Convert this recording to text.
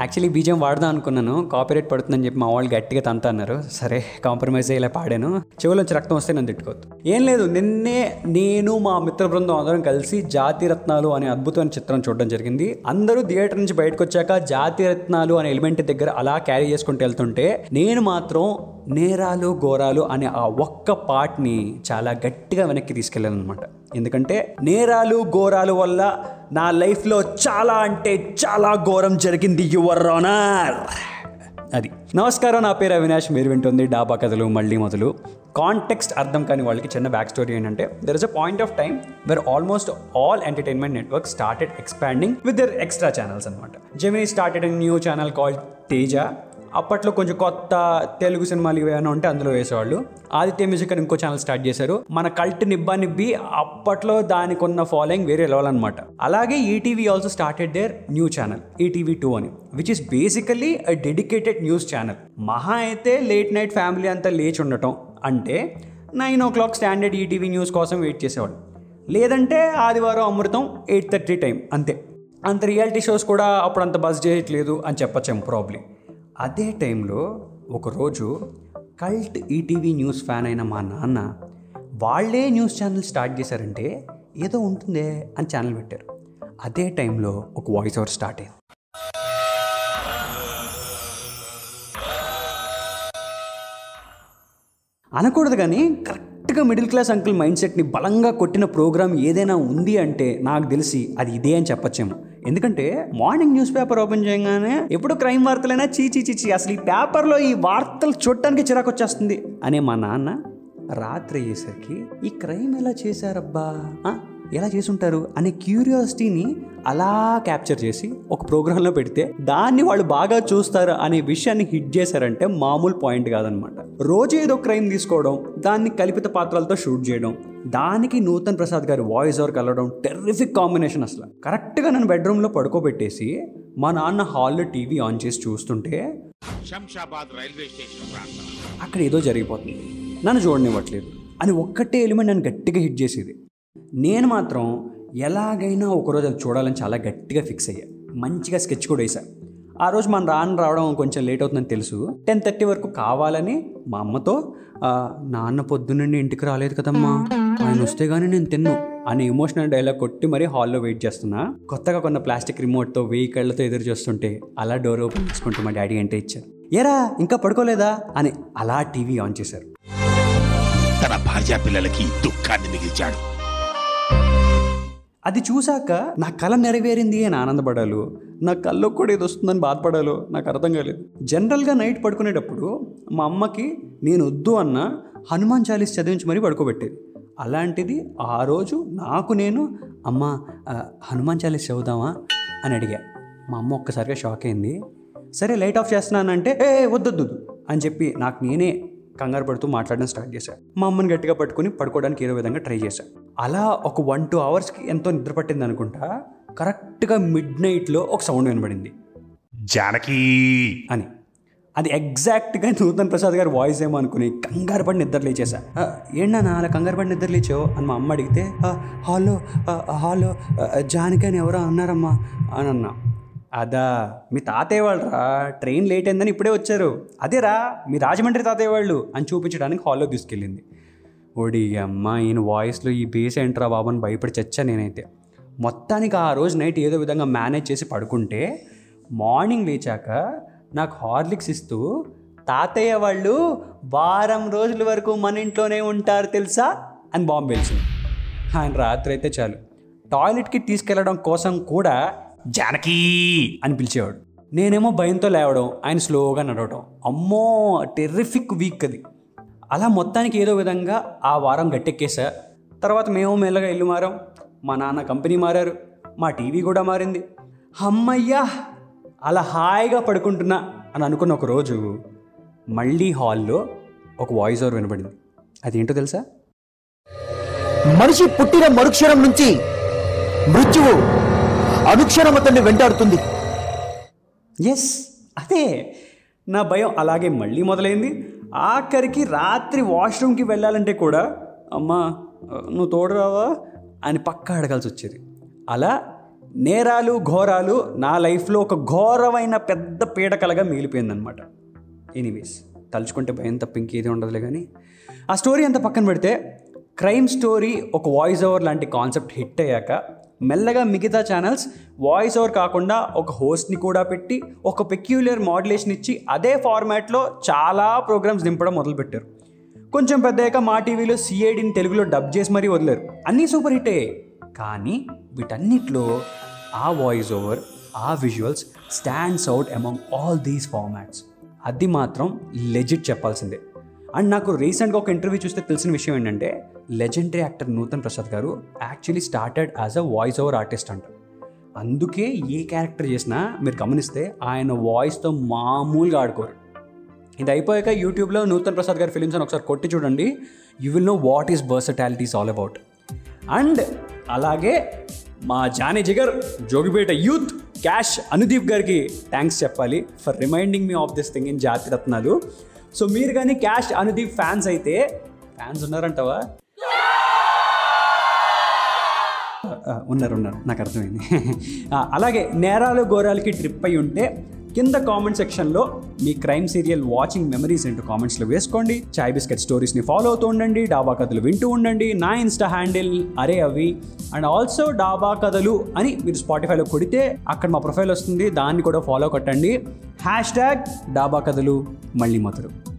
Actually బీజం వాడదాం అనుకున్నాను కాపీరేట్ పడుతుందని చెప్పి మా వాళ్ళు గట్టిగా తంత అన్నారు సరే కాంప్రమైజ్ అయ్యేలా పాడాను చెవులోంచి రక్తం వస్తే నన్ను తిట్టుకోవద్దు ఏం లేదు నిన్నే నేను మా మిత్ర బృందం అందరం కలిసి జాతి రత్నాలు అనే అద్భుతమైన చిత్రం చూడడం జరిగింది అందరూ థియేటర్ నుంచి బయటకు వచ్చాక జాతి రత్నాలు అనే ఎలిమెంట్ దగ్గర అలా క్యారీ చేసుకుంటూ వెళ్తుంటే నేను మాత్రం నేరాలు ఘోరాలు అనే ఆ ఒక్క పార్ట్ని చాలా గట్టిగా వెనక్కి తీసుకెళ్ళాను అనమాట ఎందుకంటే నేరాలు ఘోరాలు వల్ల నా లైఫ్లో చాలా అంటే చాలా ఘోరం జరిగింది యువర్ ఆనర్. అది. నమస్కారం నా పేరు అవినాష్. మీరు వింటుంది డాబా కథలు మళ్ళీ మొదలు. కాంటెక్స్ట్ అర్థం కాని వాళ్ళకి చిన్న బ్యాక్ స్టోరీ ఏంటంటే there is a point of time where almost all entertainment network started expanding with their extra channels అనమాట Gemini started new channel called Teja అప్పట్లో కొంచెం కొత్త తెలుగు సినిమాలు ఏమైనా ఉంటే అందులో వేసేవాళ్ళు. ఆదిత్య మ్యూజిక్ అని ఇంకో ఛానల్ స్టార్ట్ చేశారు. మన కల్ట్ నిబ్బా నిబ్బి అప్పట్లో దానికి ఉన్న ఫాలోయింగ్ వేరే లెవెల్ అనమాట అలాగే ETV also started their new channel ETV two అని which is basically a dedicated news channel మహా అయితే లేట్ నైట్ ఫ్యామిలీ అంతా లేచి ఉండటం అంటే nine o'clock standard ETV news కోసం వెయిట్ చేసేవాళ్ళు. లేదంటే ఆదివారం అమృతం ఎయిట్ థర్టీ టైం అంతే. అంత రియాలిటీ షోస్ కూడా అప్పుడు అంత బస్ చేయట్లేదు అని చెప్పచ్చేమో ప్రాబ్లీ అదే టైంలో ఒకరోజు కల్ట్ ఈటీవీ న్యూస్ ఫ్యాన్ అయిన మా నాన్న వాళ్ళే న్యూస్ ఛానల్ స్టార్ట్ చేశారంటే ఏదో ఉంటుందే అని ఛానల్ పెట్టారు. అదే టైంలో ఒక వాయిస్ ఓవర్ స్టార్ట్ అయింది. అనకూడదు కానీ కరెక్ట్గా మిడిల్ క్లాస్ అంకుల్ మైండ్ సెట్ని బలంగా కొట్టిన ప్రోగ్రామ్ ఏదైనా ఉంది అంటే నాకు తెలిసి అది ఇదే అని చెప్పచ్చేమో. ఎందుకంటే మార్నింగ్ న్యూస్ పేపర్ ఓపెన్ చేయగానే ఎప్పుడు క్రైమ్ వార్తలైనా చీచి చీచి అసలు ఈ పేపర్లో ఈ వార్తలు చూడటానికి చిరాకు వచ్చేస్తుంది అనే మా నాన్న రాత్రి అయ్యేసరికి ఈ క్రైమ్ ఎలా చేశారబ్బా? ఎలా చేసుంటారు? అనే క్యూరియాసిటీని అలా క్యాప్చర్ చేసి ఒక ప్రోగ్రాంలో పెడితే దాన్ని వాళ్ళు బాగా చూస్తారు అనే విషయాన్ని హిట్ చేశారంటే మామూలు పాయింట్ కాదనమాట. రోజు ఏదో క్రైమ్ తీసుకోవడం దాన్ని కల్పిత పాత్రలతో షూట్ చేయడం దానికి నూతన్ ప్రసాద్ గారి వాయిస్ ఓవర్ కలవడం టెర్రిఫిక్ కాంబినేషన్ అసలు. కరెక్ట్గా నన్ను బెడ్రూమ్లో పడుకోబెట్టేసి మా నాన్న హాల్లో టీవీ ఆన్ చేసి చూస్తుంటే శంషాబాద్ రైల్వే స్టేషన్ ప్రాంతం. అక్కడ ఏదో జరిగిపోతుంది. నన్ను చూడనివ్వట్లేదు. అని ఒక్కటే ఎలిమెంట్ నన్ను గట్టిగా హిట్ చేసేది. నేను మాత్రం ఎలాగైనా ఒకరోజు అది చూడాలని చాలా గట్టిగా ఫిక్స్ అయ్యా. మంచిగా స్కెచ్ కూడా వేసా ఆ రోజు మన రాను రావడం కొంచెం లేట్ అవుతుందని తెలుసు. టెన్ థర్టీ వరకు కావాలని మా అమ్మతో నాన్న పొద్దున్నండి ఇంటికి రాలేదు కదమ్మా. ఆయన వస్తే కానీ నేను తిన్ను అని ఎమోషనల్ డైలాగ్ కొట్టి మరీ హాల్లో వెయిట్ చేస్తున్నా. కొత్తగా కొన్న ప్లాస్టిక్ రిమోట్తో వెయ్యి కళ్ళతో ఎదురు చూస్తుంటే అలా డోర్ ఓపెన్ చేసుకుంటూ మా డాడీ అంటే ఇచ్చారు. ఏరా ఇంకా పడుకోలేదా? అని అలా టీవీ ఆన్ చేశారు. తన భార్యా పిల్లలకి దుఃఖాన్ని మిగిల్చాడు. అది చూశాక నా కళ నెరవేరింది అని ఆనందపడాలో నా కళ్ళకు కూడా ఏదో వస్తుందని బాధపడాలో నాకు అర్థం కాలేదు. జనరల్గా నైట్ పడుకునేటప్పుడు మా అమ్మకి నేను వద్దు అన్న హనుమాన్ చాలీస్ చదివించి మరీ పడుకోబెట్టేది. అలాంటిది ఆ రోజు నాకు నేను అమ్మ హనుమాన్ చాలీస్ చదువుదామా? అని అడిగా. మా అమ్మ ఒక్కసారిగా షాక్ అయింది. సరే లైట్ ఆఫ్ చేస్తున్నానంటే ఏ వద్దొద్దు అని చెప్పి నాకు నేనే కంగారు పడుతూ మాట్లాడడం స్టార్ట్ చేశాను మా అమ్మని గట్టిగా పట్టుకుని పడుకోవడానికి ఏదో విధంగా ట్రై చేశాను అలా ఒక వన్ టూ అవర్స్కి ఎంతో నిద్ర పట్టింది అనుకుంటా కరెక్ట్గా మిడ్ నైట్లో ఒక సౌండ్ వినబడింది. జానకి! అని. అది ఎగ్జాక్ట్గా నూతన్ ప్రసాద్ గారి వాయిస్ ఏమో అనుకుని కంగారు పడి నిద్ర లేచేసా "ఆ, ఏంటన్నా అలా కంగారు పడి నిద్ర లేచావు? అని మా అమ్మ అడిగితే "ఆ, హాల్లో ఆ, హాల్లో ఆ, జానకి అని ఎవరో అన్నారమ్మా అని అన్నా. అదా మీ తాతయ్య వాళ్ళరా ట్రైన్ లేట్ అయిందని ఇప్పుడే వచ్చారు. అదేరా మీ రాజమండ్రి తాతయ్య వాళ్ళు అని చూపించడానికి హాల్లో తీసుకెళ్ళింది. ఓడి అమ్మ ఈయన వాయిస్లో ఈ బేస్ ఏంట్రా బాబు అని భయపడి చచ్చా నేనైతే. మొత్తానికి ఆ రోజు నైట్ ఏదో విధంగా మేనేజ్ చేసి పడుకుంటే మార్నింగ్ లేచాక నాకు హార్లిక్స్ ఇస్తూ తాతయ్య వాళ్ళు వారం రోజుల వరకు మన ఇంట్లోనే ఉంటారు తెలుసా? అని బాంబు వెలిసింది ఆయన రాత్రి అయితే చాలు. టాయిలెట్కి తీసుకెళ్ళడం కోసం కూడా జానకి అని పిలిచేవాడు. నేనేమో భయంతో లేవడం ఆయన స్లోగా నడవడం. అమ్మో టెర్రిఫిక్ వీక్ అది. అలా మొత్తానికి ఏదో విధంగా ఆ వారం గట్టెక్కేసా తర్వాత మేము మెల్లగా ఇల్లు మారాం. మా నాన్న కంపెనీ మారారు. మా టీవీ కూడా మారింది. అమ్మయ్యా! అలా హాయిగా పడుకుంటున్నా అని అనుకున్న ఒక రోజు మళ్ళీ హాల్లో ఒక వాయిస్ ఓవర్ వినబడింది. అదేంటో తెలుసా? మనిషి పుట్టిన మరుక్షణం నుంచి మృత్యువు అనుక్షణం అతన్ని వెంటాడుతుంది. ఎస్ అదే. నా భయం అలాగే మళ్ళీ మొదలైంది. ఆఖరికి రాత్రి వాష్రూమ్కి వెళ్ళాలంటే కూడా అమ్మా నువ్వు తోడురావా? అని పక్క అడగాల్సి వచ్చేది. అలా నేరాలు ఘోరాలు నా లైఫ్లో ఒక ఘోరమైన పెద్ద పీడకలగా మిగిలిపోయిందనమాట ఎనీవేస్ తలుచుకుంటే భయం తప్ప ఇంకేది ఉండదులే కానీ ఆ స్టోరీ అంత పక్కన పెడితే క్రైమ్ స్టోరీ ఒక వాయిస్ ఓవర్ లాంటి కాన్సెప్ట్ హిట్ అయ్యాక మెల్లగా మిగతా ఛానల్స్ వాయిస్ ఓవర్ కాకుండా ఒక హోస్ట్ని కూడా పెట్టి ఒక పెక్యులర్ మాడ్యులేషన్ ఇచ్చి అదే ఫార్మాట్లో చాలా ప్రోగ్రామ్స్ దింపడం మొదలుపెట్టారు. కొంచెం పెద్దయ్యాక మా టీవీలో సిఐడిని తెలుగులో డబ్ చేసి మరీ వదిలేరు. అన్నీ సూపర్ హిట్టే కానీ వీటన్నిటిలో ఆ వాయిస్ ఓవర్ ఆ visuals stands out among all these formats అది మాత్రం లెజిట్ చెప్పాల్సిందే. అండ్ నాకు రీసెంట్గా ఒక ఇంటర్వ్యూ చూస్తే తెలిసిన విషయం ఏంటంటే లెజెండరీ యాక్టర్ నూతన్ ప్రసాద్ గారు actually started as a voice over artist అంట. అందుకే ఏ క్యారెక్టర్ చేసినా మీరు గమనిస్తే ఆయన వాయిస్తో మామూలుగా ఆడుకోరు. ఇది అయిపోయాక యూట్యూబ్లో నూతన్ ప్రసాద్ గారి ఫిలిమ్స్ అని ఒకసారి కొట్టి చూడండి. You will know what is versatilities all about and అలాగే మా జానీ జిగర్ జోగిపేట యూత్ క్యాష్ అనుదీప్ గారికి థ్యాంక్స్ చెప్పాలి for reminding me of this thing in Jathi Ratnalu. So మీరు కానీ క్యాష్ అనుదీప్ ఫ్యాన్స్ అయితే ఫ్యాన్స్ ఉన్నారంటవా? ఉన్నారు ఉన్నారు. నాకు అర్థమైంది. అలాగే నేరాలు ఘోరాలకి ట్రిప్ అయి ఉంటే కింద కామెంట్ సెక్షన్లో మీ క్రైమ్ సీరియల్ వాచింగ్ మెమరీస్ ఏంటో కామెంట్స్లో వేసుకోండి. చాయ్ బిస్కెట్ స్టోరీస్ని ఫాలో అవుతూ ఉండండి. డాబా కథలు వింటూ ఉండండి. నా ఇన్స్టా హ్యాండిల్ అరే అవి. అండ్ ఆల్సో డాబా కథలు అని మీరు స్పాటిఫైలో కొడితే అక్కడ మా ప్రొఫైల్ వస్తుంది. దాన్ని కూడా ఫాలో కొట్టండి. హ్యాష్ ట్యాగ్ డాబా కథలు మళ్ళీ మొదలు.